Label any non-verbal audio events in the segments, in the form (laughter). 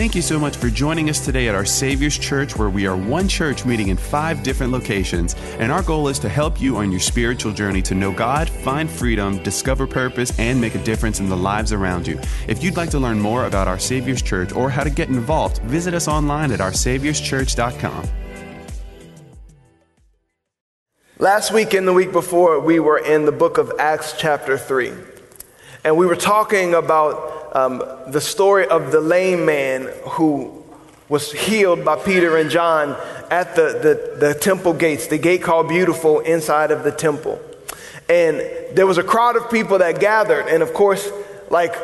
thank you so much for joining us today at our Savior's Church, where we are one church meeting in five different locations. And our goal is to help you on your spiritual journey to know God, find freedom, discover purpose, and make a difference in the lives around you. If you'd like to learn more about our Savior's Church or how to get involved, visit us online at oursaviorschurch.com. Last week and the week before, we were in the book of Acts, chapter 3. And we were talking about um, the story of the lame man who was healed by Peter and John at the, the, the temple gates, the gate called Beautiful inside of the temple. And there was a crowd of people that gathered. And of course, like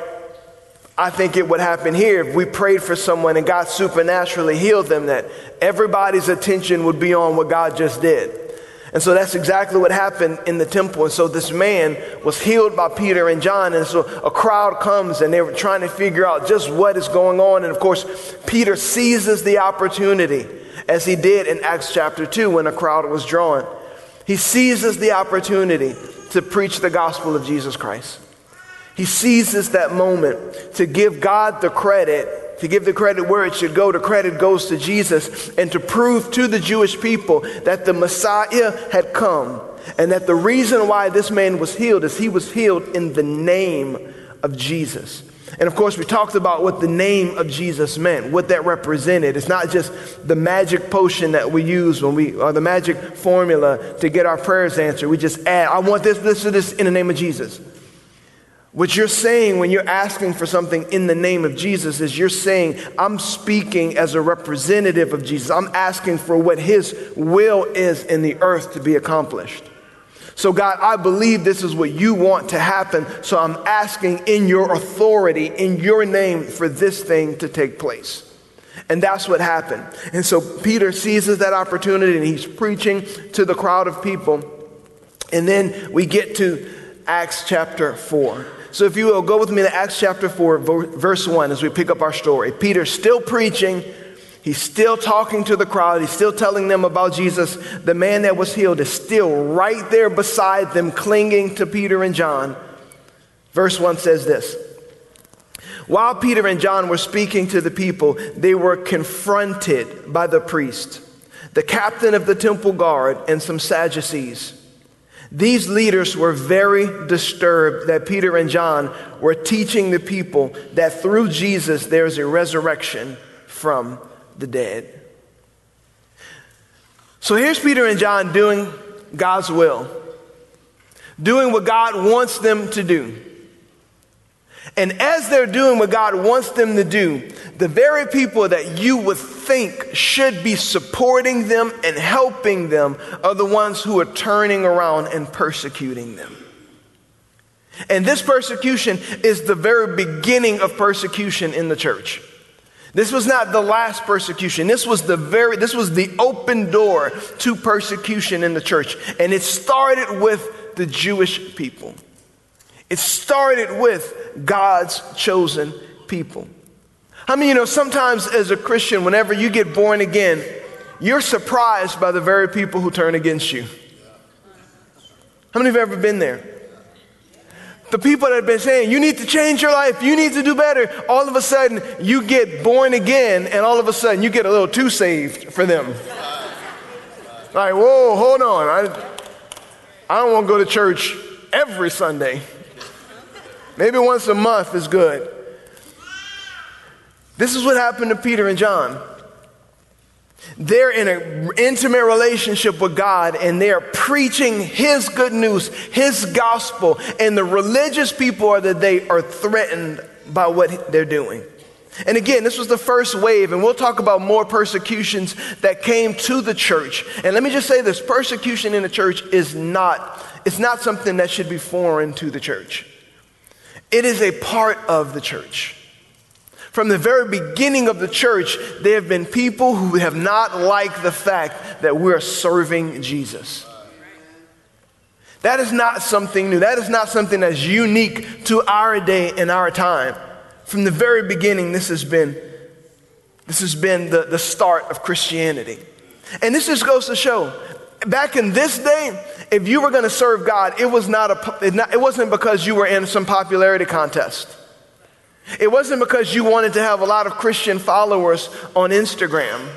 I think it would happen here if we prayed for someone and God supernaturally healed them, that everybody's attention would be on what God just did. And so that's exactly what happened in the temple. And so this man was healed by Peter and John. And so a crowd comes and they were trying to figure out just what is going on. And of course, Peter seizes the opportunity, as he did in Acts chapter 2 when a crowd was drawn. He seizes the opportunity to preach the gospel of Jesus Christ. He seizes that moment to give God the credit to give the credit where it should go, the credit goes to Jesus, and to prove to the Jewish people that the Messiah had come and that the reason why this man was healed is he was healed in the name of Jesus. And of course, we talked about what the name of Jesus meant, what that represented. It's not just the magic potion that we use when we, or the magic formula to get our prayers answered. We just add, I want this, this, or this in the name of Jesus. What you're saying when you're asking for something in the name of Jesus is you're saying, I'm speaking as a representative of Jesus. I'm asking for what His will is in the earth to be accomplished. So, God, I believe this is what you want to happen. So I'm asking in your authority, in your name, for this thing to take place. And that's what happened. And so Peter seizes that opportunity and he's preaching to the crowd of people. And then we get to Acts chapter 4. So, if you will, go with me to Acts chapter 4, verse 1, as we pick up our story. Peter's still preaching. He's still talking to the crowd. He's still telling them about Jesus. The man that was healed is still right there beside them, clinging to Peter and John. Verse 1 says this While Peter and John were speaking to the people, they were confronted by the priest, the captain of the temple guard, and some Sadducees. These leaders were very disturbed that Peter and John were teaching the people that through Jesus there's a resurrection from the dead. So here's Peter and John doing God's will, doing what God wants them to do. And as they're doing what God wants them to do, the very people that you would think should be supporting them and helping them are the ones who are turning around and persecuting them. And this persecution is the very beginning of persecution in the church. This was not the last persecution. This was the very this was the open door to persecution in the church. And it started with the Jewish people. It started with God's chosen people. I mean, you know, sometimes as a Christian, whenever you get born again, you're surprised by the very people who turn against you. How many of you have ever been there? The people that have been saying, you need to change your life, you need to do better, all of a sudden you get born again, and all of a sudden you get a little too saved for them. Like, whoa, hold on. I, I don't want to go to church every Sunday. Maybe once a month is good. This is what happened to Peter and John. They're in an intimate relationship with God and they're preaching His good news, His gospel, and the religious people are that they are threatened by what they're doing. And again, this was the first wave, and we'll talk about more persecutions that came to the church. And let me just say this persecution in the church is not, it's not something that should be foreign to the church. It is a part of the church. From the very beginning of the church, there have been people who have not liked the fact that we're serving Jesus. That is not something new. That is not something that's unique to our day and our time. From the very beginning, this has been, this has been the, the start of Christianity. And this just goes to show back in this day, if you were going to serve God, it, was not a, it wasn't because you were in some popularity contest. It wasn't because you wanted to have a lot of Christian followers on Instagram.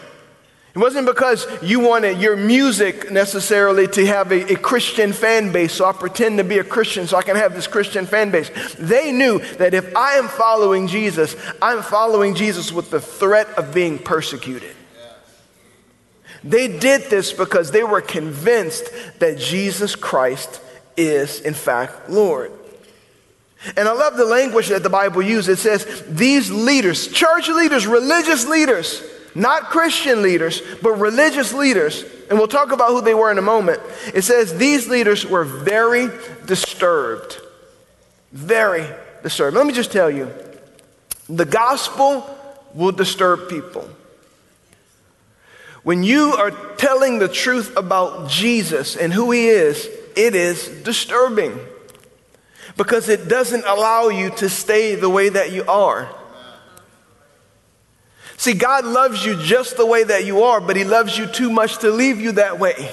It wasn't because you wanted your music necessarily to have a, a, Christian fan base, so I pretend to be a Christian so I can have this Christian fan base. They knew that if I am following Jesus, I'm following Jesus with the threat of being persecuted. They did this because they were convinced that Jesus Christ is, in fact, Lord. And I love the language that the Bible uses. It says, these leaders, church leaders, religious leaders, not Christian leaders, but religious leaders, and we'll talk about who they were in a moment. It says these leaders were very disturbed. Very disturbed. Let me just tell you the gospel will disturb people. When you are telling the truth about Jesus and who he is, it is disturbing because it doesn't allow you to stay the way that you are. See, God loves you just the way that you are, but He loves you too much to leave you that way.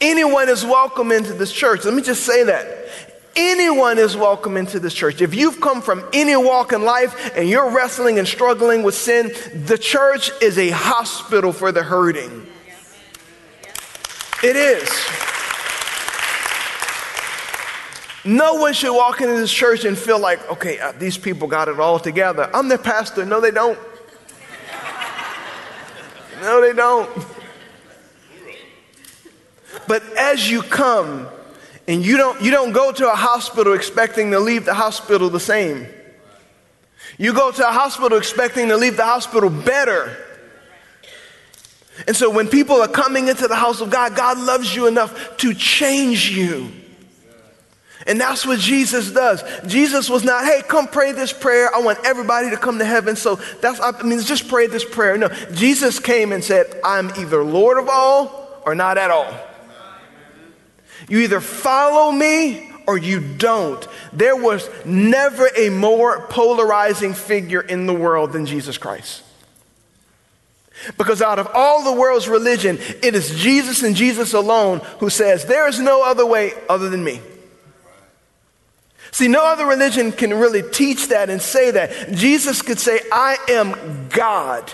Anyone is welcome into this church. Let me just say that. Anyone is welcome into this church. If you've come from any walk in life and you're wrestling and struggling with sin, the church is a hospital for the hurting. It is. No one should walk into this church and feel like, okay, uh, these people got it all together. I'm their pastor. No, they don't. No, they don't. But as you come, and you don't, you don't go to a hospital expecting to leave the hospital the same. You go to a hospital expecting to leave the hospital better. And so when people are coming into the house of God, God loves you enough to change you. And that's what Jesus does. Jesus was not, hey, come pray this prayer. I want everybody to come to heaven. So that's, I mean, just pray this prayer. No, Jesus came and said, I'm either Lord of all or not at all. You either follow me or you don't. There was never a more polarizing figure in the world than Jesus Christ. Because out of all the world's religion, it is Jesus and Jesus alone who says, There is no other way other than me. See, no other religion can really teach that and say that. Jesus could say, I am God.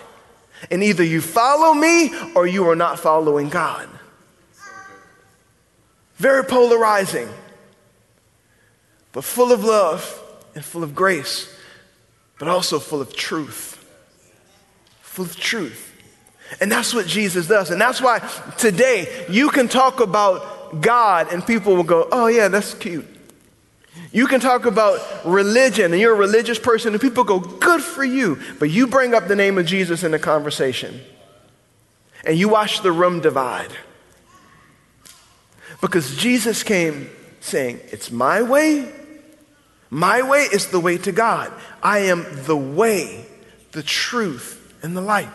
And either you follow me or you are not following God. Very polarizing, but full of love and full of grace, but also full of truth. Full of truth. And that's what Jesus does. And that's why today you can talk about God and people will go, oh, yeah, that's cute. You can talk about religion and you're a religious person, and people go, Good for you. But you bring up the name of Jesus in the conversation, and you watch the room divide. Because Jesus came saying, It's my way. My way is the way to God. I am the way, the truth, and the light.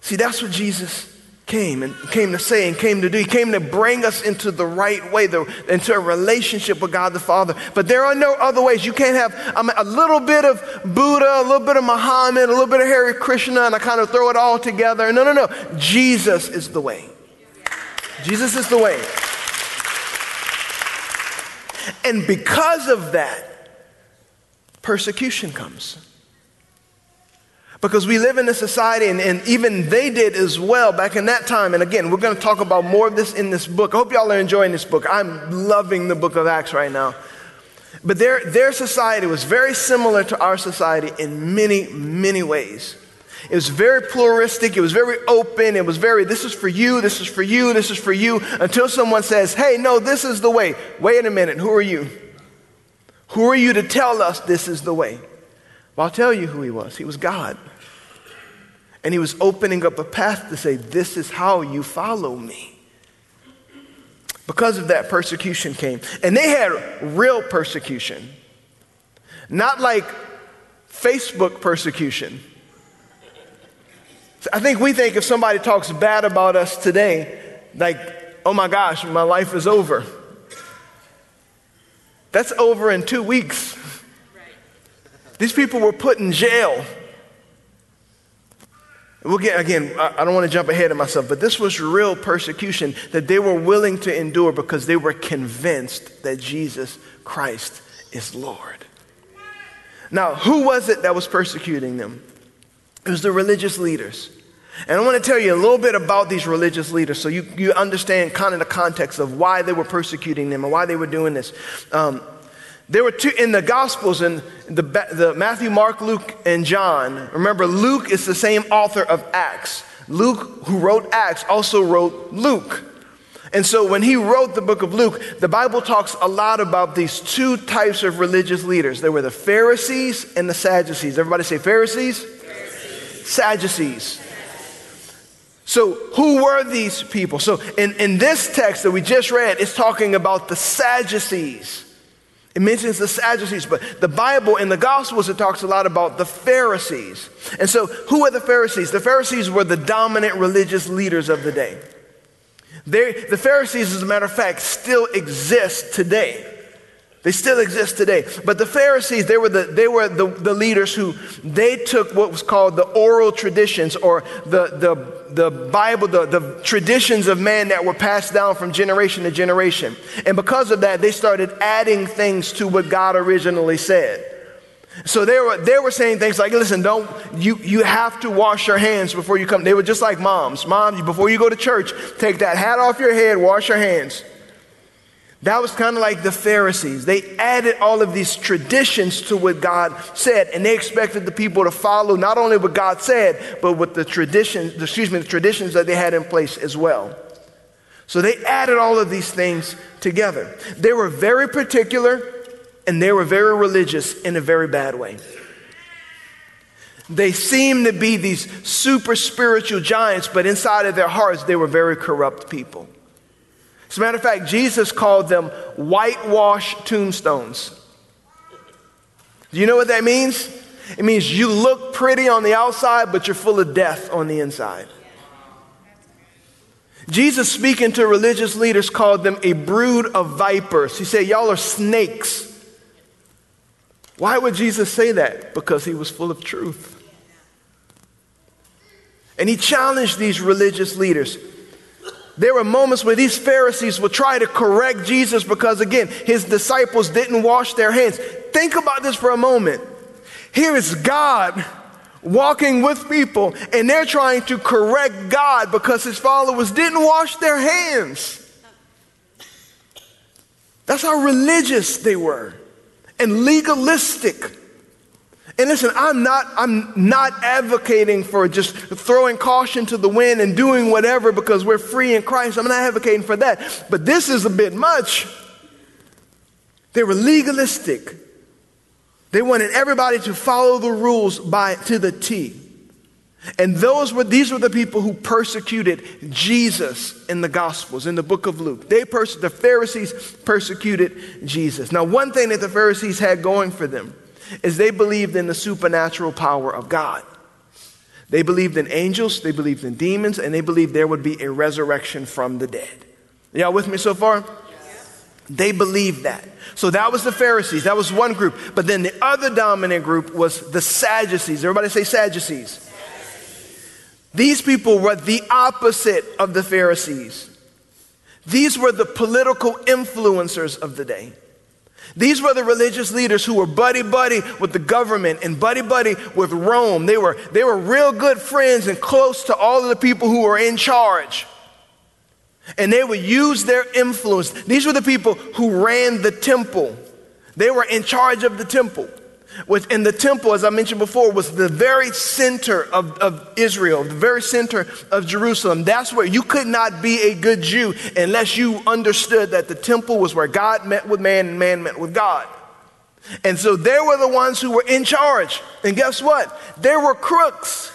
See, that's what Jesus came and came to say and came to do. He came to bring us into the right way, the, into a relationship with God the Father. But there are no other ways. You can't have um, a little bit of Buddha, a little bit of Muhammad, a little bit of Hare Krishna, and I kind of throw it all together. No, no, no. Jesus is the way. Jesus is the way. And because of that, persecution comes. Because we live in a society, and, and, even they did as well back in that time. And again, we're going to talk about more of this in this book. I hope y'all are enjoying this book. I'm loving the book of Acts right now. But their, their society was very similar to our society in many, many ways. It was very pluralistic, it was very open, it was very, this is for you, this is for you, this is for you, until someone says, hey, no, this is the way. Wait a minute, who are you? Who are you to tell us this is the way? Well, I'll tell you who he was. He was God. And he was opening up a path to say, This is how you follow me. Because of that, persecution came. And they had real persecution, not like Facebook persecution. I think we think if somebody talks bad about us today, like, oh my gosh, my life is over. That's over in two weeks. These people were put in jail. We'll get, again, I don't want to jump ahead of myself, but this was real persecution that they were willing to endure because they were convinced that Jesus Christ is Lord. Now, who was it that was persecuting them? It was the religious leaders. And I want to tell you a little bit about these religious leaders so you, you understand kind of the context of why they were persecuting them and why they were doing this. Um, there were two in the Gospels, in the, the Matthew, Mark, Luke, and John. Remember, Luke is the same author of Acts. Luke, who wrote Acts, also wrote Luke. And so when he wrote the book of Luke, the Bible talks a lot about these two types of religious leaders. There were the Pharisees and the Sadducees. Everybody say Pharisees? Sadducees. So, who were these people? So, in, in this text that we just read, it's talking about the Sadducees. It mentions the Sadducees, but the Bible and the Gospels, it talks a lot about the Pharisees. And so, who are the Pharisees? The Pharisees were the dominant religious leaders of the day. They, the Pharisees, as a matter of fact, still exist today. They still exist today. But the Pharisees, they were, the, they were the, the leaders who they took what was called the oral traditions or the, the, the Bible, the, the traditions of man that were passed down from generation to generation. And because of that, they started adding things to what God originally said. So they were, they were saying things like, listen, don't, you, you have to wash your hands before you come. They were just like moms. Mom, before you go to church, take that hat off your head, wash your hands. That was kind of like the Pharisees. They added all of these traditions to what God said, and they expected the people to follow not only what God said, but with the traditions, excuse me, the traditions that they had in place as well. So they added all of these things together. They were very particular and they were very religious in a very bad way. They seemed to be these super spiritual giants, but inside of their hearts, they were very corrupt people. As a matter of fact, Jesus called them whitewashed tombstones. Do you know what that means? It means you look pretty on the outside, but you're full of death on the inside. Jesus, speaking to religious leaders, called them a brood of vipers. He said, Y'all are snakes. Why would Jesus say that? Because he was full of truth. And he challenged these religious leaders there were moments where these Pharisees would try to correct Jesus because, again, his disciples didn't wash their hands. Think about this for a moment. Here is God walking with people, and they're trying to correct God because his followers didn't wash their hands. That's how religious they were and legalistic. And listen, I'm not, I'm not advocating for just throwing caution to the wind and doing whatever because we're free in Christ. I'm not advocating for that. But this is a bit much. They were legalistic. They wanted everybody to follow the rules by to the T. And those were these were the people who persecuted Jesus in the Gospels, in the book of Luke. They pers- the Pharisees persecuted Jesus. Now, one thing that the Pharisees had going for them is they believed in the supernatural power of God. They believed in angels, they believed in demons, and they believed there would be a resurrection from the dead. Y'all with me so far? They believed that. So that was the Pharisees. That was one group. But then the other dominant group was the Sadducees. Everybody say Sadducees. These people were the opposite of the Pharisees. These were the political influencers of the day. These were the religious leaders who were buddy buddy with the government and buddy buddy with Rome. They were, they were real good friends and close to all of the people who were in charge. And they would use their influence. These were the people who ran the temple. They were in charge of the temple. Within the temple, as I mentioned before, was the very center of, of Israel, the very center of Jerusalem. That's where you could not be a good Jew unless you understood that the temple was where God met with man and man met with God. And so they were the ones who were in charge. And guess what? They were crooks.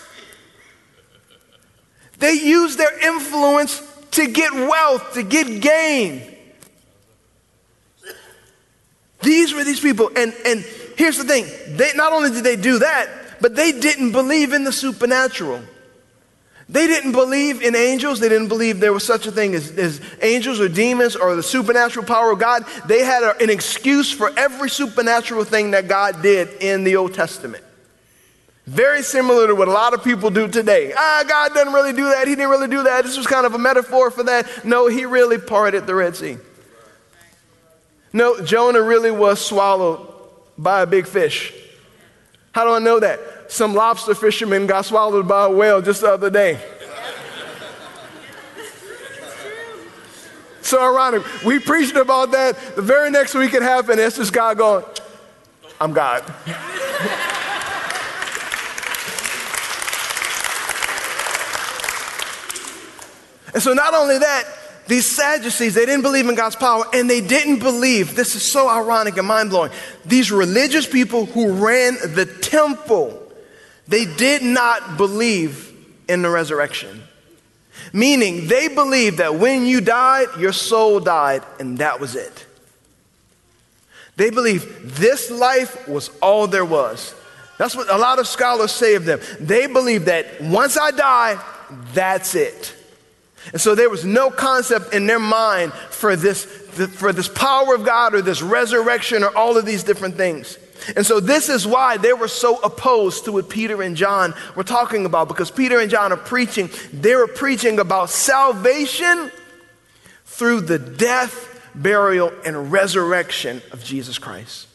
They used their influence to get wealth, to get gain. These were these people. And, and here's the thing they, not only did they do that, but they didn't believe in the supernatural. They didn't believe in angels. They didn't believe there was such a thing as, as angels or demons or the supernatural power of God. They had a, an excuse for every supernatural thing that God did in the Old Testament. Very similar to what a lot of people do today. Ah, God doesn't really do that. He didn't really do that. This was kind of a metaphor for that. No, He really parted the Red Sea. No, Jonah really was swallowed by a big fish. How do I know that? Some lobster fishermen got swallowed by a whale just the other day. so ironic. We preached about that. The very next week it happened. It's just God going, I'm God. and so, not only that, these Sadducees, they didn't believe in God's power and they didn't believe, this is so ironic and mind blowing. These religious people who ran the temple, they did not believe in the resurrection. Meaning, they believed that when you died, your soul died, and that was it. They believed this life was all there was. That's what a lot of scholars say of them. They believe that once I die, that's it. And so there was no concept in their mind for this, for this power of God or this resurrection or all of these different things. And so this is why they were so opposed to what Peter and John were talking about because Peter and John are preaching, they were preaching about salvation through the death, burial, and resurrection of Jesus Christ.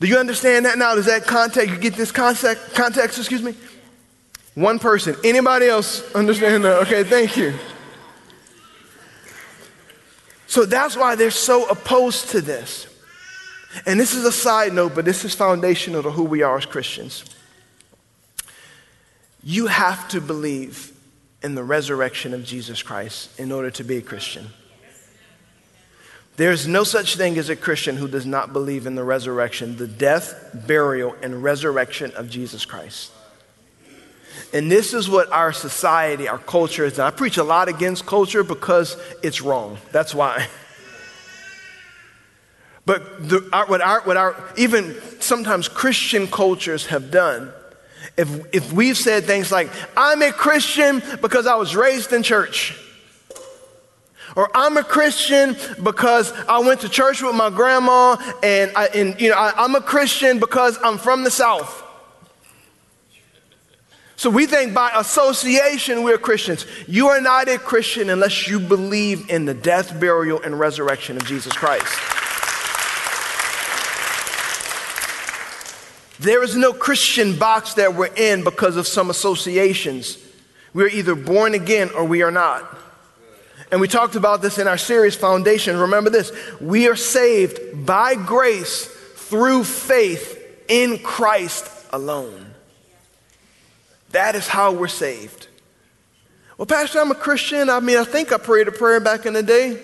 Do you understand that now? Does that context, you get this context, context, excuse me? One person. Anybody else understand that? Okay, thank you. So that's why they're so opposed to this. And this is a side note, but this is foundational to who we are as Christians. You have to believe in the resurrection of Jesus Christ in order to be a Christian. There's no such thing as a Christian who does not believe in the resurrection, the death, burial, and resurrection of Jesus Christ. And this is what our society, our culture is. And I preach a lot against culture because it's wrong. That's why. (laughs) But the, our, what, our, what our, even sometimes Christian cultures have done, if, if we've said things like, I'm a Christian because I was raised in church, or I'm a Christian because I went to church with my grandma, and, I, and you know, I, I'm a Christian because I'm from the South. So we think by association we're Christians. You are not a Christian unless you believe in the death, burial, and resurrection of Jesus Christ. There is no Christian box that we're in because of some associations. We're either born again or we are not. And we talked about this in our series Foundation. Remember this we are saved by grace through faith in Christ alone. That is how we're saved. Well, Pastor, I'm a Christian. I mean, I think I prayed a prayer back in the day.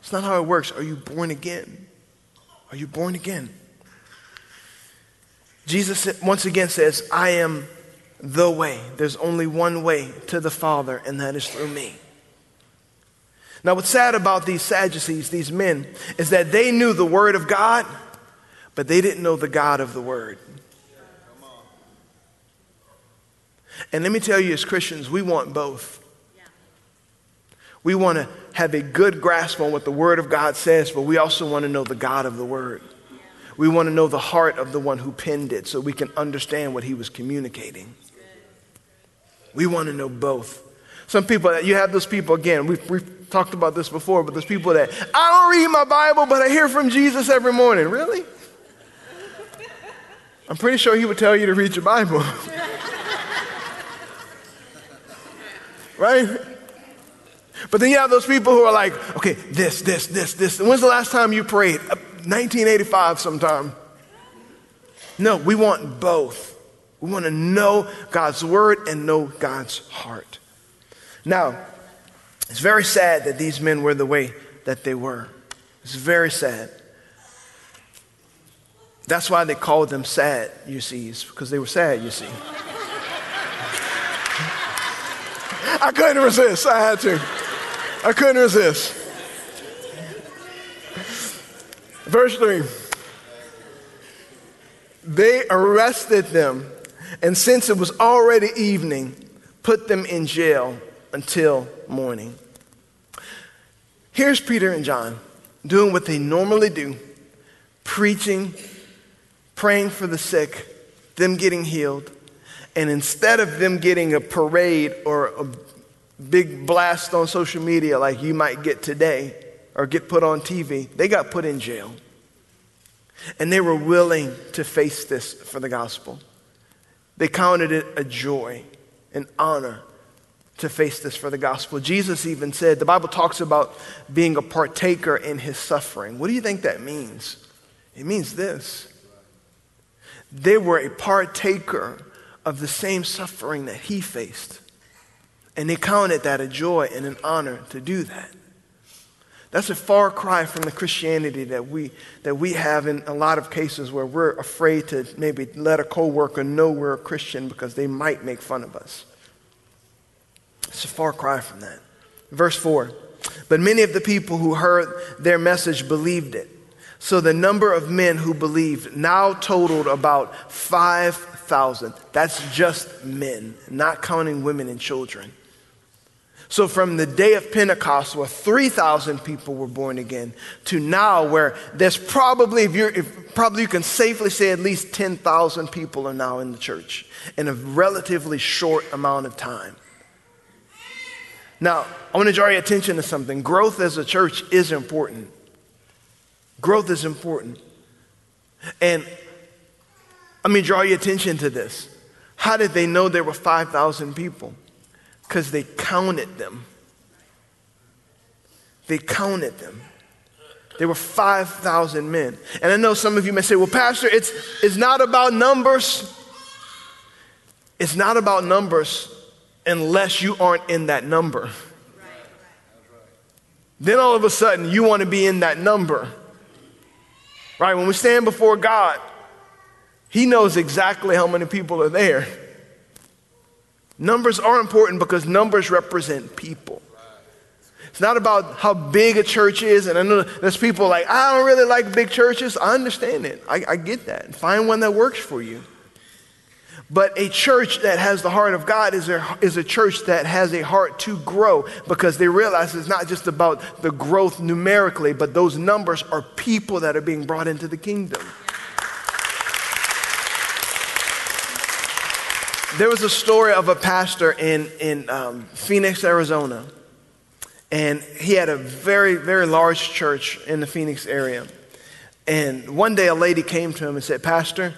It's not how it works. Are you born again? Are you born again? Jesus once again says, I am the way. There's only one way to the Father, and that is through me. Now, what's sad about these Sadducees, these men, is that they knew the Word of God, but they didn't know the God of the Word. And let me tell you, as Christians, we want both. We want to have a good grasp on what the Word of God says, but we also want to know the God of the Word. We want to know the heart of the one who penned it so we can understand what he was communicating. We want to know both. Some people, you have those people, again, we've, we've talked about this before, but there's people that, I don't read my Bible, but I hear from Jesus every morning. Really? I'm pretty sure he would tell you to read your Bible. (laughs) right? But then you have those people who are like, okay, this, this, this, this. When's the last time you prayed? 1985 uh, sometime. No, we want both. We want to know God's word and know God's heart. Now, it's very sad that these men were the way that they were. It's very sad. That's why they called them sad, you see, because they were sad, you see. I couldn't resist. I had to. I couldn't resist. Verse 3 They arrested them, and since it was already evening, put them in jail until morning. Here's Peter and John doing what they normally do preaching, praying for the sick, them getting healed. And instead of them getting a parade or a big blast on social media like you might get today, or get put on TV, they got put in jail. And they were willing to face this for the gospel. They counted it a joy, an honor to face this for the gospel. Jesus even said, the Bible talks about being a partaker in his suffering. What do you think that means? It means this they were a partaker of the same suffering that he faced. And they counted that a joy and an honor to do that. That's a far cry from the Christianity that we, that we have in a lot of cases where we're afraid to maybe let a coworker know we're a Christian because they might make fun of us. It's a far cry from that. Verse 4 But many of the people who heard their message believed it. So the number of men who believed now totaled about 5,000. That's just men, not counting women and children. So from the day of Pentecost, where 3,000 people were born again, to now, where there's probably, if you're, if, probably you can safely say at least 10,000 people are now in the church in a relatively short amount of time. Now, I want to draw your attention to something. Growth as a church is important. Growth is important. And let me draw your attention to this. How did they know there were 5,000 people? Because they counted them. They counted them. There were 5,000 men. And I know some of you may say, well, Pastor, it's, it's not about numbers. It's not about numbers unless you aren't in that number. Then all of a sudden, you want to be in that number. Right? When we stand before God, He knows exactly how many people are there. Numbers are important because numbers represent people. It's not about how big a church is. And I know there's people like, I don't really like big churches. I understand it. I, I get that. Find one that works for you. But a church that has the heart of God is a, is a church that has a heart to grow because they realize it's not just about the growth numerically, but those numbers are people that are being brought into the kingdom. There was a story of a pastor in, in um, Phoenix, Arizona, and he had a very, very large church in the Phoenix area. And one day a lady came to him and said, Pastor,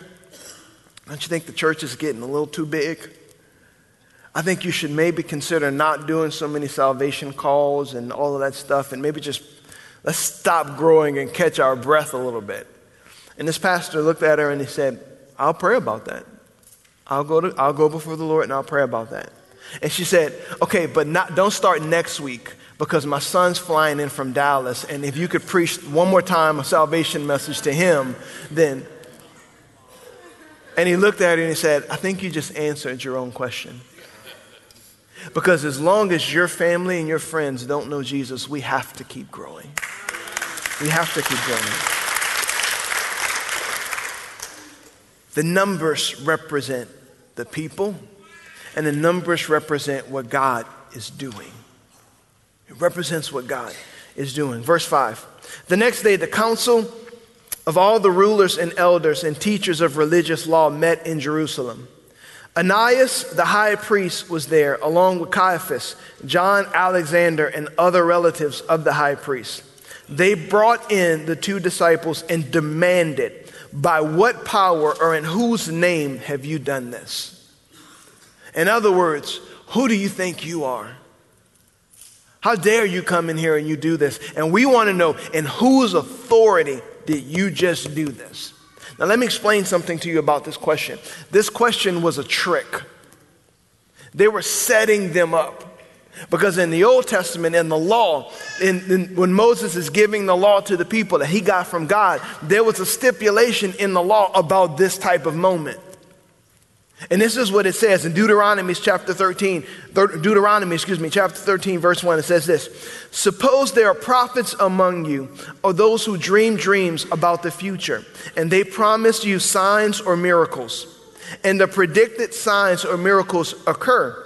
don't you think the church is getting a little too big? I think you should maybe consider not doing so many salvation calls and all of that stuff and maybe just let's stop growing and catch our breath a little bit. And this pastor looked at her and he said, I'll pray about that. I'll go, to, I'll go before the Lord and I'll pray about that. And she said, Okay, but not, don't start next week because my son's flying in from Dallas. And if you could preach one more time a salvation message to him, then and he looked at her and he said, I think you just answered your own question. Because as long as your family and your friends don't know Jesus, we have to keep growing. We have to keep growing. The numbers represent the people, and the numbers represent what God is doing. It represents what God is doing. Verse 5 The next day, the council of all the rulers and elders and teachers of religious law met in Jerusalem. Ananias, the high priest, was there, along with Caiaphas, John, Alexander, and other relatives of the high priest. They brought in the two disciples and demanded, By what power or in whose name have you done this? In other words, who do you think you are? How dare you come in here and you do this? And we want to know in whose authority did you just do this? Now, let me explain something to you about this question. This question was a trick. They were setting them up. Because in the Old Testament, in the law, in, in, when Moses is giving the law to the people that he got from God, there was a stipulation in the law about this type of moment. And this is what it says in Deuteronomy chapter 13, Deuteronomy, excuse me, chapter 13, verse 1. It says this Suppose there are prophets among you, or those who dream dreams about the future, and they promise you signs or miracles, and the predicted signs or miracles occur.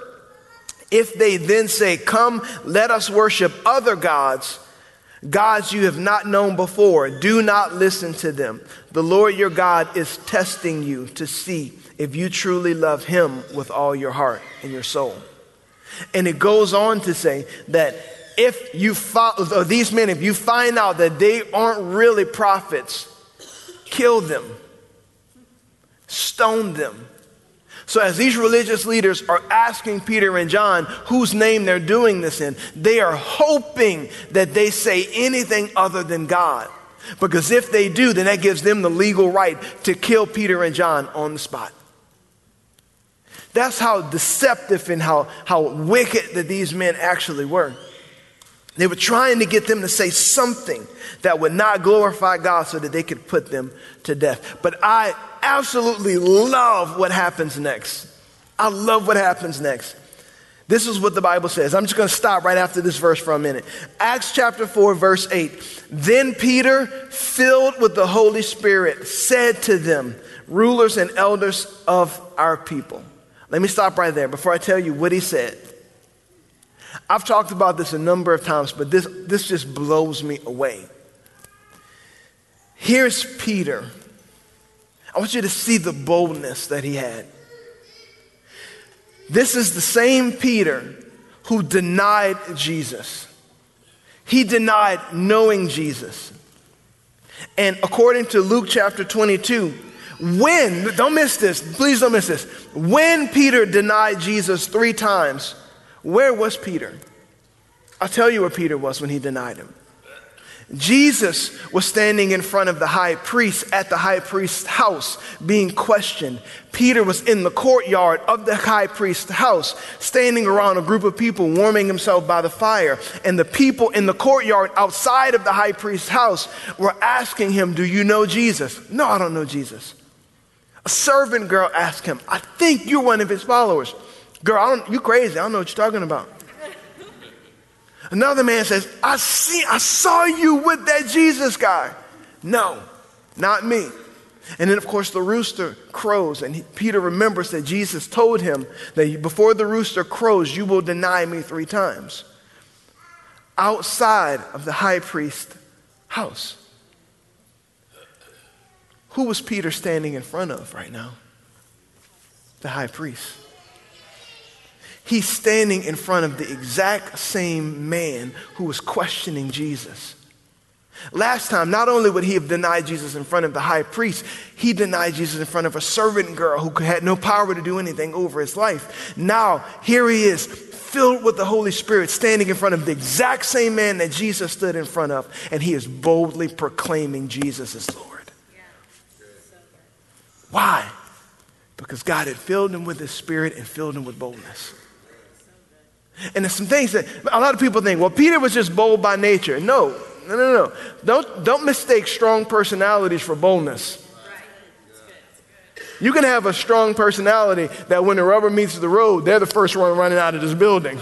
If they then say, Come, let us worship other gods, gods you have not known before, do not listen to them. The Lord your God is testing you to see if you truly love Him with all your heart and your soul. And it goes on to say that if you follow these men, if you find out that they aren't really prophets, kill them, stone them. So, as these religious leaders are asking Peter and John whose name they're doing this in, they are hoping that they say anything other than God. Because if they do, then that gives them the legal right to kill Peter and John on the spot. That's how deceptive and how, how wicked that these men actually were. They were trying to get them to say something that would not glorify God so that they could put them to death. But I absolutely love what happens next. I love what happens next. This is what the Bible says. I'm just going to stop right after this verse for a minute. Acts chapter 4, verse 8. Then Peter, filled with the Holy Spirit, said to them, rulers and elders of our people. Let me stop right there before I tell you what he said. I've talked about this a number of times, but this, this just blows me away. Here's Peter I want you to see the boldness that he had. This is the same Peter who denied Jesus. He denied knowing Jesus. And according to Luke chapter 22, when, don't miss this, please don't miss this. When Peter denied Jesus three times, where was Peter? I'll tell you where Peter was when he denied him. Jesus was standing in front of the high priest at the high priest's house being questioned. Peter was in the courtyard of the high priest's house, standing around a group of people warming himself by the fire. And the people in the courtyard outside of the high priest's house were asking him, Do you know Jesus? No, I don't know Jesus. A servant girl asked him, I think you're one of his followers. Girl, you crazy. I don't know what you're talking about. Another man says, I see, I saw you with that Jesus guy. No, not me. And then, of course, the rooster crows, and he, Peter remembers that Jesus told him that before the rooster crows, you will deny me three times. Outside of the high priest house. Who was Peter standing in front of right now? The high priest he's standing in front of the exact same man who was questioning Jesus. Last time, not only would he have denied Jesus in front of the high priest, he denied Jesus in front of a servant girl who had no power to do anything over his life. Now, here he is, filled with the Holy Spirit, standing in front of the exact same man that Jesus stood in front of, and he is boldly proclaiming Jesus as Lord. Why? Because God had filled him with his spirit and filled him with boldness. And there's some things that a lot of people think, well, Peter was just bold by nature. No, no, no, no. Don't, don't mistake strong personalities for boldness. You can have a strong personality that when the rubber meets the road, they're the first one running out of this building.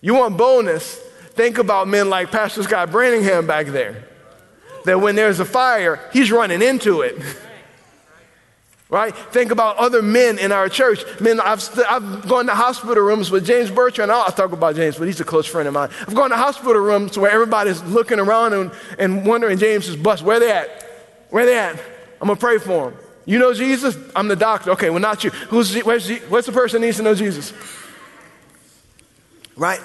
You want boldness? Think about men like Pastor Scott Branningham back there. That when there's a fire, he's running into it. (laughs) right? Think about other men in our church. Men, I've, st- I've gone to hospital rooms with James Bertrand. I'll, talk about James, but he's a close friend of mine. I've gone to hospital rooms where everybody's looking around and, and wondering James's bus. Where they at? Where they at? I'm going to pray for him. You know Jesus? I'm the doctor. Okay, well, not you. Who's, where's, what's the person that needs to know Jesus? Right?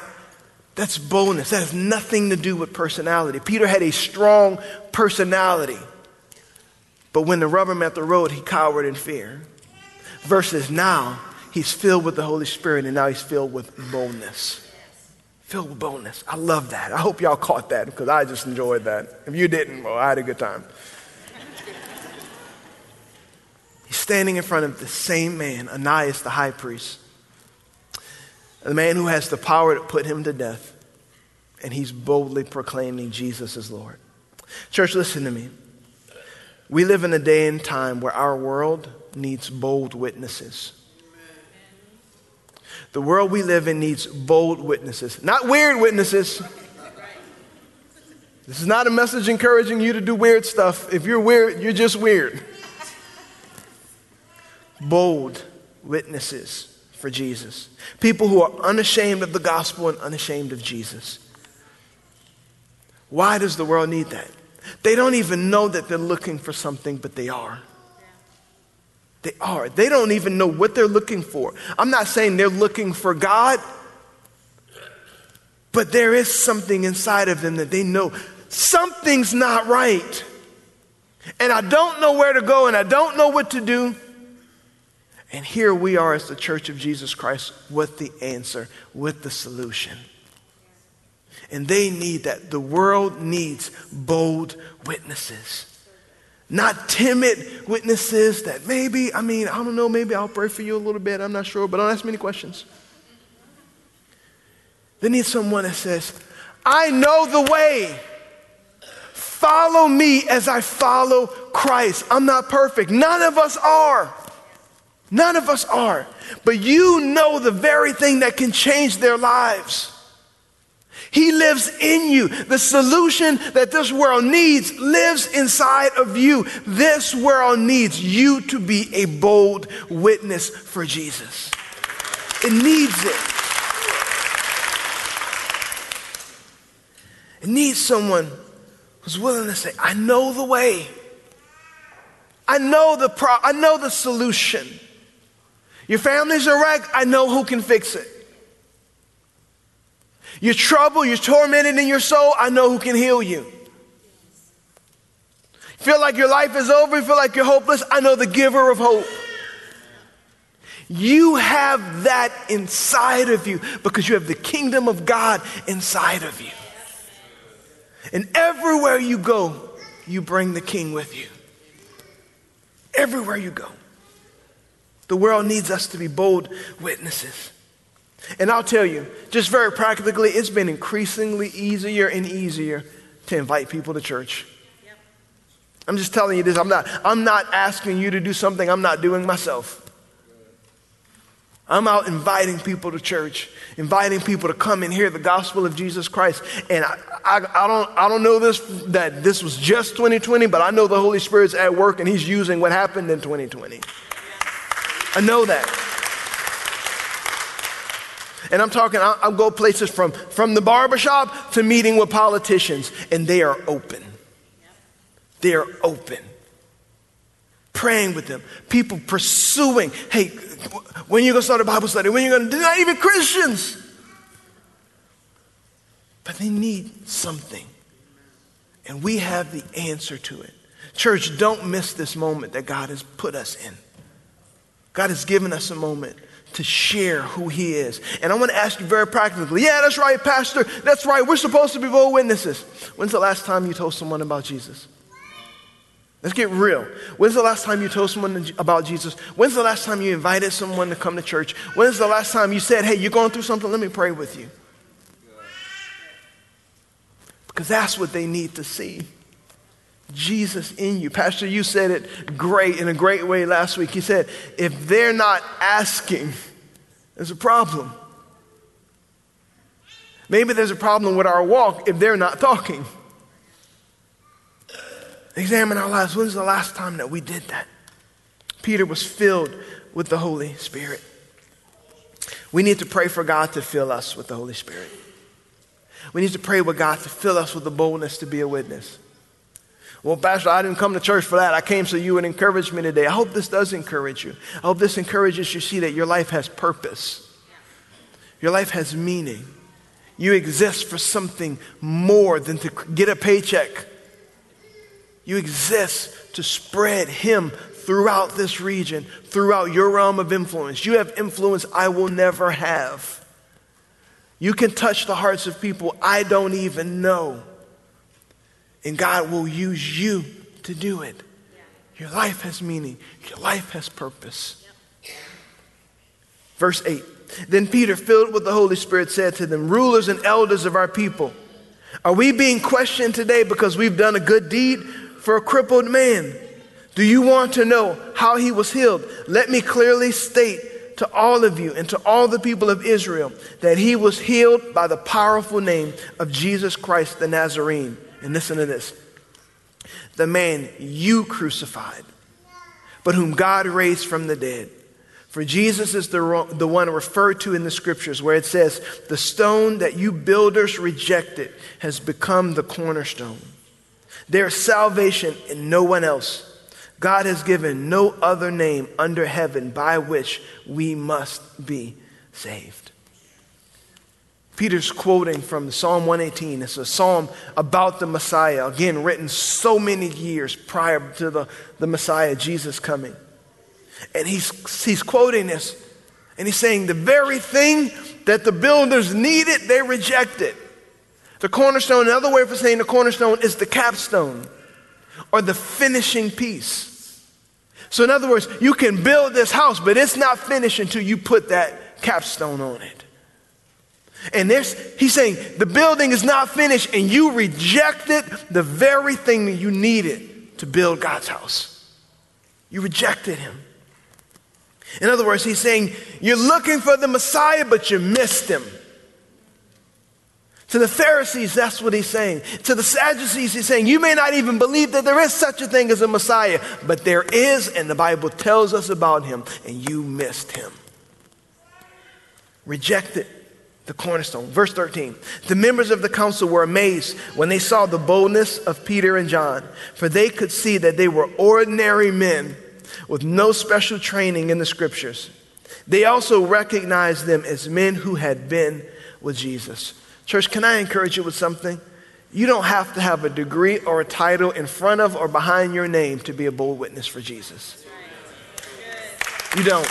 That's boldness. That has nothing to do with personality. Peter had a strong personality. But when the rubber met the road, he cowered in fear. Versus now, he's filled with the Holy Spirit and now he's filled with boldness. Filled with boldness. I love that. I hope y'all caught that because I just enjoyed that. If you didn't, well, I had a good time. he's standing in front of the same man, Ananias the high priest, the man who has the power to put him to death, and he's boldly proclaiming Jesus as Lord. Church, listen to me. We live in a day and time where our world needs bold witnesses. The world we live in needs bold witnesses, not weird witnesses. This is not a message encouraging you to do weird stuff. If you're weird, you're just weird. Bold witnesses for Jesus. People who are unashamed of the gospel and unashamed of Jesus. Why does the world need that? They don't even know that they're looking for something, but they are. They are. They don't even know what they're looking for. I'm not saying they're looking for God, but there is something inside of them that they know something's not right. And I don't know where to go and I don't know what to do. And here we are as the church of Jesus Christ with the answer, with the solution. And they need that. The world needs bold witnesses. Not timid witnesses that maybe, I mean, I don't know, maybe I'll pray for you a little bit, I'm not sure, but don't ask me any questions. They need someone that says, I know the way. Follow me as I follow Christ. I'm not perfect. None of us are. None of us are. But you know the very thing that can change their lives. He lives in you. The solution that this world needs lives inside of you. This world needs you to be a bold witness for Jesus. It needs it. It needs someone who's willing to say, I know the way. I know the pro- I know the solution. Your family's a wreck, I know who can fix it. You're troubled, you're tormented in your soul, I know who can heal you. Feel like your life is over, you feel like you're hopeless, I know the giver of hope. You have that inside of you because you have the kingdom of God inside of you. And everywhere you go, you bring the king with you. Everywhere you go. The world needs us to be bold witnesses. And I'll tell you, just very practically, it's been increasingly easier and easier to invite people to church. I'm just telling you this. I'm not, I'm not asking you to do something I'm not doing myself. I'm out inviting people to church, inviting people to come and hear the gospel of Jesus Christ. And I, I, I, don't, I don't know this, that this was just 2020, but I know the Holy Spirit's at work and He's using what happened in 2020. I know that. And I'm talking, I'll, go places from, from the barbershop to meeting with politicians, and they are open. They are open. Praying with them. People pursuing, hey, when you going to start a Bible study? When you going to, they're not even Christians. But they need something. And we have the answer to it. Church, don't miss this moment that God has put us in. God has given us a moment to share who he is. And I want to ask you very practically yeah, that's right, Pastor. That's right. We're supposed to be bold witnesses. When's the last time you told someone about Jesus? Let's get real. When's the last time you told someone about Jesus? When's the last time you invited someone to come to church? When's the last time you said, hey, you're going through something? Let me pray with you. Because that's what they need to see. Jesus in you. Pastor, you said it great in a great way last week. He said, if they're not asking, there's a problem. Maybe there's a problem with our walk if they're not talking. Examine our lives. When's the last time that we did that? Peter was filled with the Holy Spirit. We need to pray for God to fill us with the Holy Spirit. We need to pray with God to fill us with the boldness to be a witness. Well, Pastor, I didn't come to church for that. I came so you would encourage me today. I hope this does encourage you. I hope this encourages you to see that your life has purpose, your life has meaning. You exist for something more than to get a paycheck. You exist to spread Him throughout this region, throughout your realm of influence. You have influence I will never have. You can touch the hearts of people I don't even know. And God will use you to do it. Your life has meaning, your life has purpose. Verse 8 Then Peter, filled with the Holy Spirit, said to them, Rulers and elders of our people, are we being questioned today because we've done a good deed for a crippled man? Do you want to know how he was healed? Let me clearly state to all of you and to all the people of Israel that he was healed by the powerful name of Jesus Christ the Nazarene. And listen to this the man you crucified, but whom God raised from the dead. For Jesus is the, the one referred to in the scriptures where it says, The stone that you builders rejected has become the cornerstone. There is salvation in no one else. God has given no other name under heaven by which we must be saved. Peter's quoting from Psalm 118. It's a psalm about the Messiah, again, written so many years prior to the, the Messiah, Jesus coming. And he's, he's quoting this, and he's saying, The very thing that the builders needed, they rejected. The cornerstone, another way for saying the cornerstone is the capstone or the finishing piece. So, in other words, you can build this house, but it's not finished until you put that capstone on it. And there's, he's saying the building is not finished, and you rejected the very thing that you needed to build God's house. You rejected him. In other words, he's saying you're looking for the Messiah, but you missed him. To the Pharisees, that's what he's saying. To the Sadducees, he's saying, You may not even believe that there is such a thing as a Messiah, but there is, and the Bible tells us about him, and you missed him. Rejected the cornerstone. Verse 13 The members of the council were amazed when they saw the boldness of Peter and John, for they could see that they were ordinary men with no special training in the scriptures. They also recognized them as men who had been with Jesus. Church, can I encourage you with something? You don't have to have a degree or a title in front of or behind your name to be a bold witness for Jesus. You don't.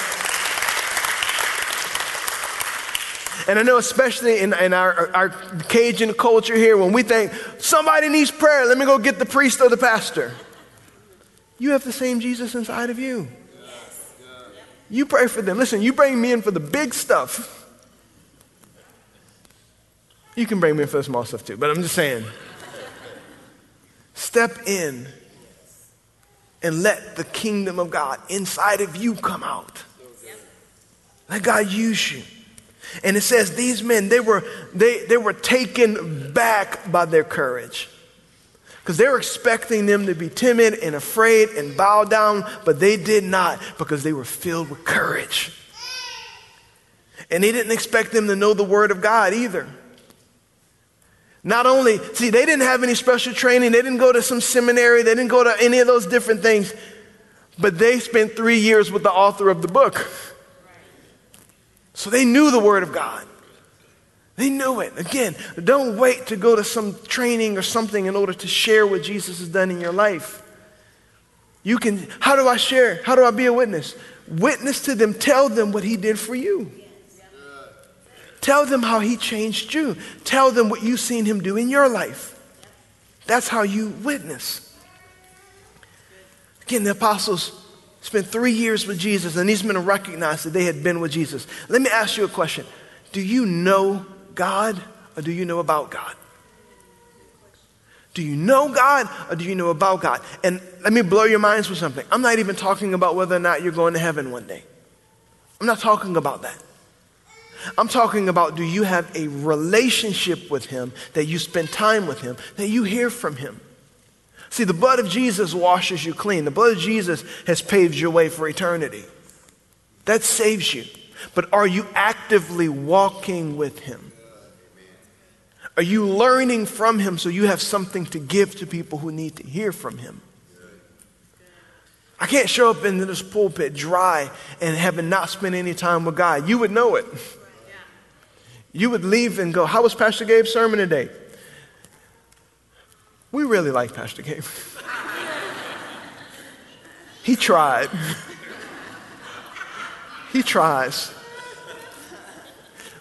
And I know, especially in, in our, our Cajun culture here, when we think somebody needs prayer, let me go get the priest or the pastor. You have the same Jesus inside of you. You pray for them. Listen, you bring me in for the big stuff. You can bring me in for the small stuff too, but I'm just saying. Step in and let the kingdom of God inside of you come out. Let God use you. And it says these men, they were, they, they were taken back by their courage. Because they were expecting them to be timid and afraid and bow down, but they did not because they were filled with courage. And they didn't expect them to know the word of God either. Not only, see, they didn't have any special training, they didn't go to some seminary, they didn't go to any of those different things, but they spent three years with the author of the book. So they knew the Word of God. They knew it. Again, don't wait to go to some training or something in order to share what Jesus has done in your life. You can, how do I share? How do I be a witness? Witness to them, tell them what He did for you. Tell them how he changed you. Tell them what you've seen him do in your life. That's how you witness. Again, the apostles spent three years with Jesus, and these men recognized that they had been with Jesus. Let me ask you a question Do you know God, or do you know about God? Do you know God or do you know about God? And let me blow your minds with something. I'm not even talking about whether or not you're going to heaven one day. I'm not talking about that. I'm talking about do you have a relationship with Him, that you spend time with Him, that you hear from Him? See, the blood of Jesus washes you clean. The blood of Jesus has paved your way for eternity. That saves you. But are you actively walking with Him? Are you learning from Him so you have something to give to people who need to hear from Him? I can't show up into this pulpit dry and having not spent any time with God. You would know it you would leave and go, How was Pastor Gabe's sermon today? We really like Pastor Gabe. he tried. he tries.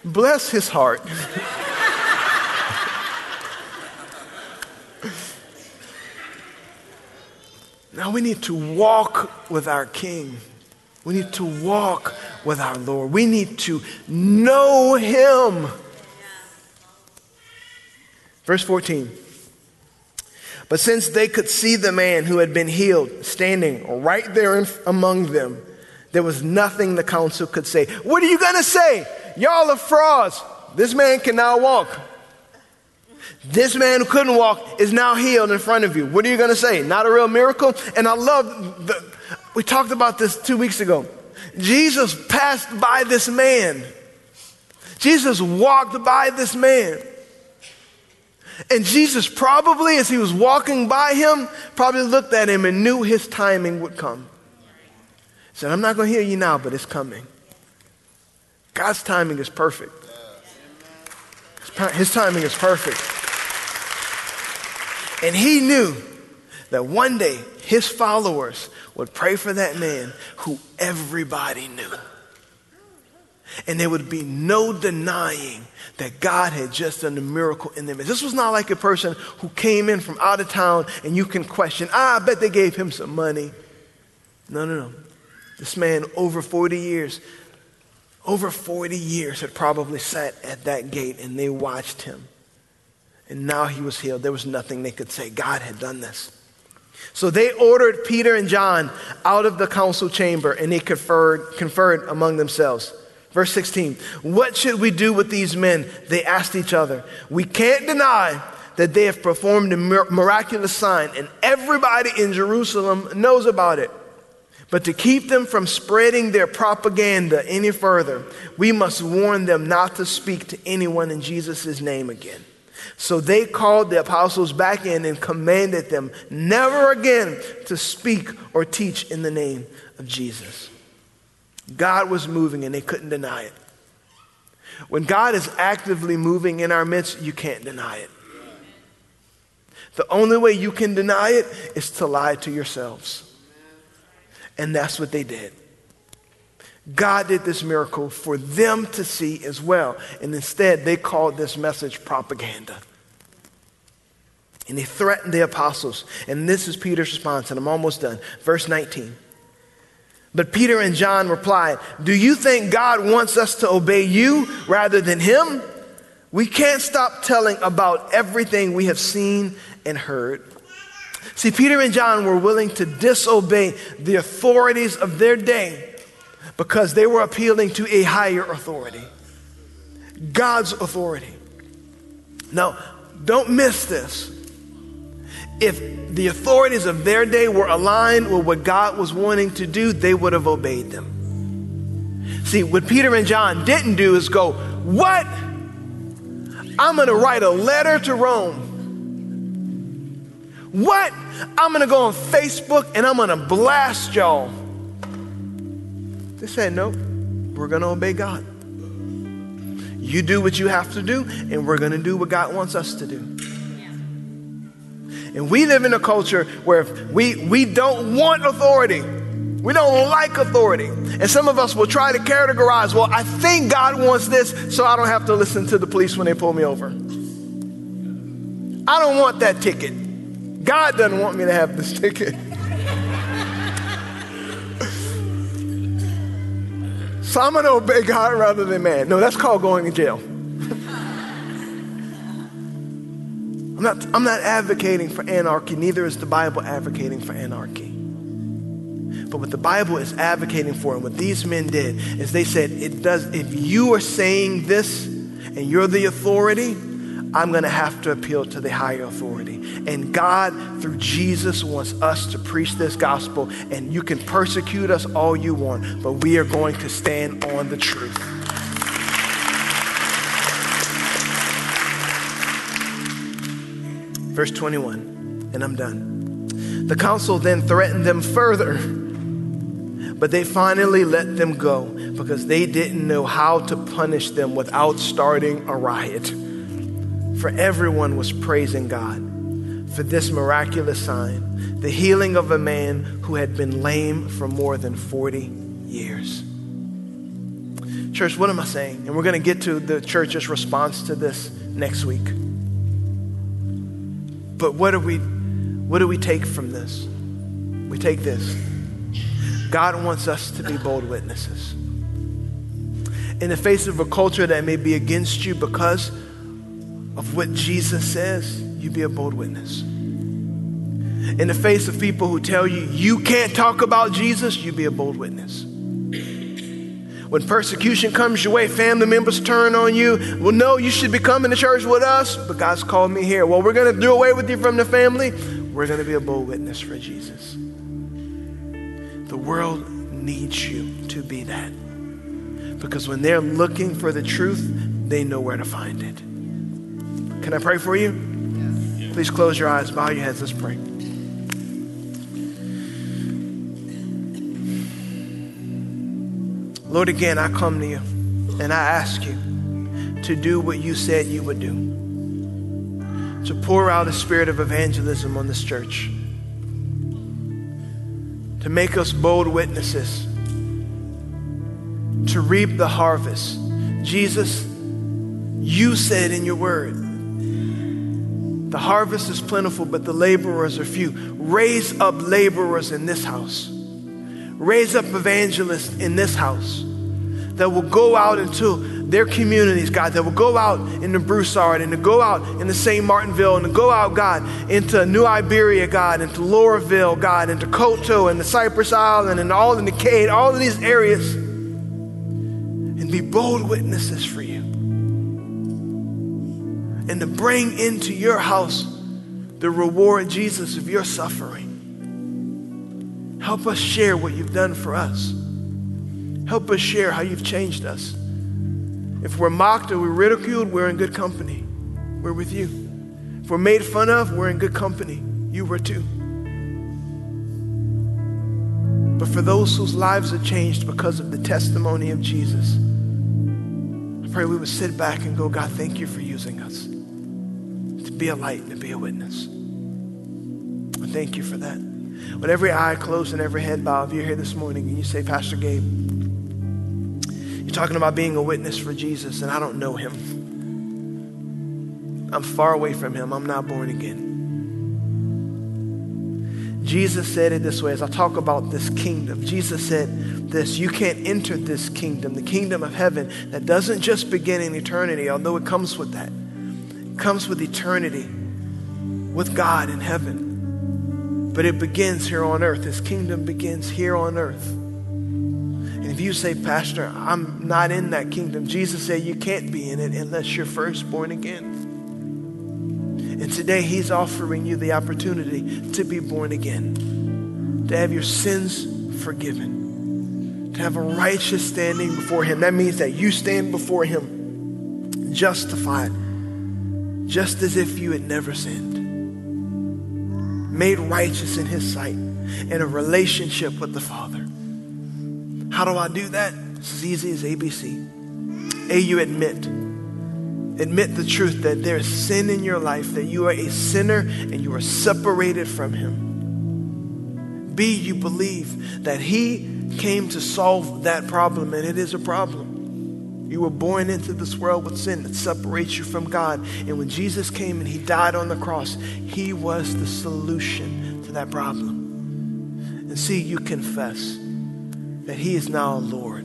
Bless his heart. now we need to walk with our King. We need to walk with our Lord. We need to know Him. Verse 14. But since they could see the man who had been healed standing right there in, among them, there was nothing the council could say. What are you going to say? Y'all are frauds. This man can now walk. This man who couldn't walk is now healed in front of you. What are you going to say? Not a real miracle? And I love the, we talked about this two weeks ago. Jesus passed by this man. Jesus walked by this man. And Jesus probably, as he was walking by him, probably looked at him and knew his timing would come. He said, I'm not going to hear you now, but it's coming. God's timing is perfect. His timing is perfect. And he knew that one day his followers would pray for that man who everybody knew. And there would be no denying that God had just done a miracle in them. This was not like a person who came in from out of town and you can question, ah, I bet they gave him some money. No, no, no. This man, over 40 years, over 40 years, had probably sat at that gate and they watched him. And now he was healed. There was nothing they could say. God had done this. So they ordered Peter and John out of the council chamber and they conferred, conferred among themselves. Verse 16, what should we do with these men? They asked each other. We can't deny that they have performed a miraculous sign and everybody in Jerusalem knows about it. But to keep them from spreading their propaganda any further, we must warn them not to speak to anyone in Jesus' name again. So they called the apostles back in and commanded them never again to speak or teach in the name of Jesus. God was moving and they couldn't deny it. When God is actively moving in our midst, you can't deny it. The only way you can deny it is to lie to yourselves. And that's what they did. God did this miracle for them to see as well. And instead, they called this message propaganda. And they threatened the apostles. And this is Peter's response, and I'm almost done. Verse 19. But Peter and John replied, Do you think God wants us to obey you rather than him? We can't stop telling about everything we have seen and heard. See, Peter and John were willing to disobey the authorities of their day because they were appealing to a higher authority God's authority. Now, don't miss this. If the authorities of their day were aligned with what God was wanting to do, they would have obeyed them. See, what Peter and John didn't do is go, What? I'm going to write a letter to Rome. What? I'm going to go on Facebook and I'm going to blast y'all. They said, Nope, we're going to obey God. You do what you have to do, and we're going to do what God wants us to do. And we live in a culture where we, we don't want authority. We don't like authority. And some of us will try to categorize, well, I think God wants this, so I don't have to listen to the police when they pull me over. I don't want that ticket. God doesn't want me to have this (laughs) ticket. So I'm going to obey God rather than man. No, that's called going to jail. I'm not, I'm not advocating for anarchy, neither is the Bible advocating for anarchy. But what the Bible is advocating for, and what these men did, is they said, it does, if you are saying this and you're the authority, I'm going to have to appeal to the higher authority. And God, through Jesus, wants us to preach this gospel. And you can persecute us all you want, but we are going to stand on the truth. Verse 21, and I'm done. The council then threatened them further, but they finally let them go because they didn't know how to punish them without starting a riot. For everyone was praising God for this miraculous sign, the healing of a man who had been lame for more than 40 years. Church, what am I saying? And we're going to get to the church's response to this next week. But what do we what do we take from this? We take this. God wants us to be bold witnesses. In the face of a culture that may be against you because of what Jesus says, you be a bold witness. In the face of people who tell you you can't talk about Jesus, you be a bold witness. When persecution comes your way, family members turn on you. Well, no, you should be coming to church with us, but God's called me here. Well, we're going to do away with you from the family. We're going to be a bold witness for Jesus. The world needs you to be that. Because when they're looking for the truth, they know where to find it. Can I pray for you? Yes. Please close your eyes, bow your heads, let's pray. Lord, again, I come to you and I ask you to do what you said you would do. To pour out a spirit of evangelism on this church. To make us bold witnesses. To reap the harvest. Jesus, you said in your word, the harvest is plentiful, but the laborers are few. Raise up laborers in this house. Raise up evangelists in this house that will go out into their communities, God, that will go out into Broussard and to go out into St. Martinville and to go out, God, into New Iberia, God, into Loreauville, God, into Coteau and the Cypress Island and all in the Cade, all of these areas, and be bold witnesses for you. And to bring into your house the reward, Jesus, of your suffering. Help us share what you've done for us. Help us share how you've changed us. If we're mocked or we're ridiculed, we're in good company. We're with you. If we're made fun of, we're in good company. You were too. But for those whose lives are changed because of the testimony of Jesus, I pray we would sit back and go, God, thank you for using us to be a light and to be a witness. Thank you for that. With every eye closed and every head bowed, if you're here this morning and you say, Pastor Gabe, talking about being a witness for Jesus, and I don't know him. I'm far away from him. I'm not born again. Jesus said it this way as I talk about this kingdom. Jesus said this You can't enter this kingdom, the kingdom of heaven, that doesn't just begin in eternity, although it comes with that. It comes with eternity, with God in heaven. But it begins here on earth. His kingdom begins here on earth. If you say, Pastor, I'm not in that kingdom, Jesus said you can't be in it unless you're first born again. And today He's offering you the opportunity to be born again, to have your sins forgiven, to have a righteous standing before Him. That means that you stand before Him justified, just as if you had never sinned, made righteous in His sight, in a relationship with the Father. How do I do that? It's as easy as ABC. A, you admit. Admit the truth that there is sin in your life, that you are a sinner and you are separated from Him. B, you believe that He came to solve that problem, and it is a problem. You were born into this world with sin that separates you from God. And when Jesus came and He died on the cross, He was the solution to that problem. And see, you confess that He is now Lord.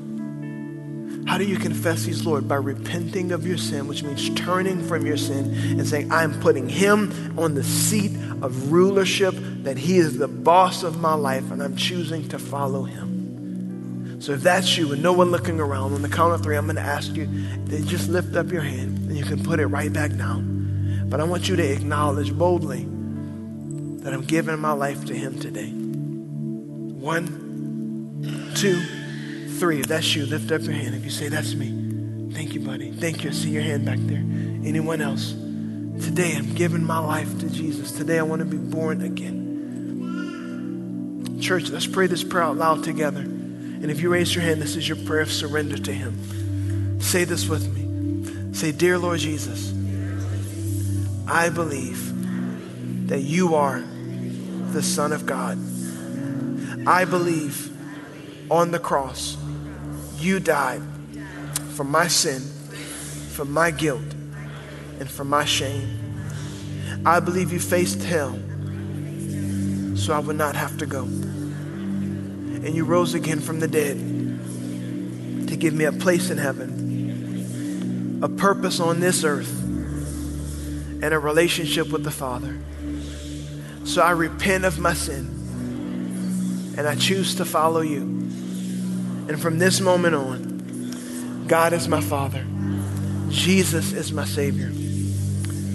How do you confess He's Lord? By repenting of your sin, which means turning from your sin and saying, I'm putting Him on the seat of rulership, that He is the boss of my life, and I'm choosing to follow Him. So if that's you and no one looking around, on the count of three, I'm going to ask you to just lift up your hand and you can put it right back down. But I want you to acknowledge boldly that I'm giving my life to Him today. One, two, three. If that's you, lift up your hand. If you say, That's me, thank you, buddy. Thank you. I see your hand back there. Anyone else? Today, I'm giving my life to Jesus. Today, I want to be born again. Church, let's pray this prayer out loud together. And if you raise your hand, this is your prayer of surrender to Him. Say this with me. Say, Dear Lord Jesus, I believe that you are the Son of God. I believe on the cross, you died for my sin, for my guilt, and for my shame. I believe you faced hell so I would not have to go. And you rose again from the dead to give me a place in heaven, a purpose on this earth, and a relationship with the Father. So I repent of my sin and I choose to follow you. And from this moment on, God is my Father. Jesus is my Savior.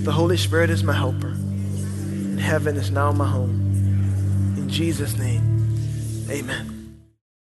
The Holy Spirit is my helper. And heaven is now my home. In Jesus' name, amen.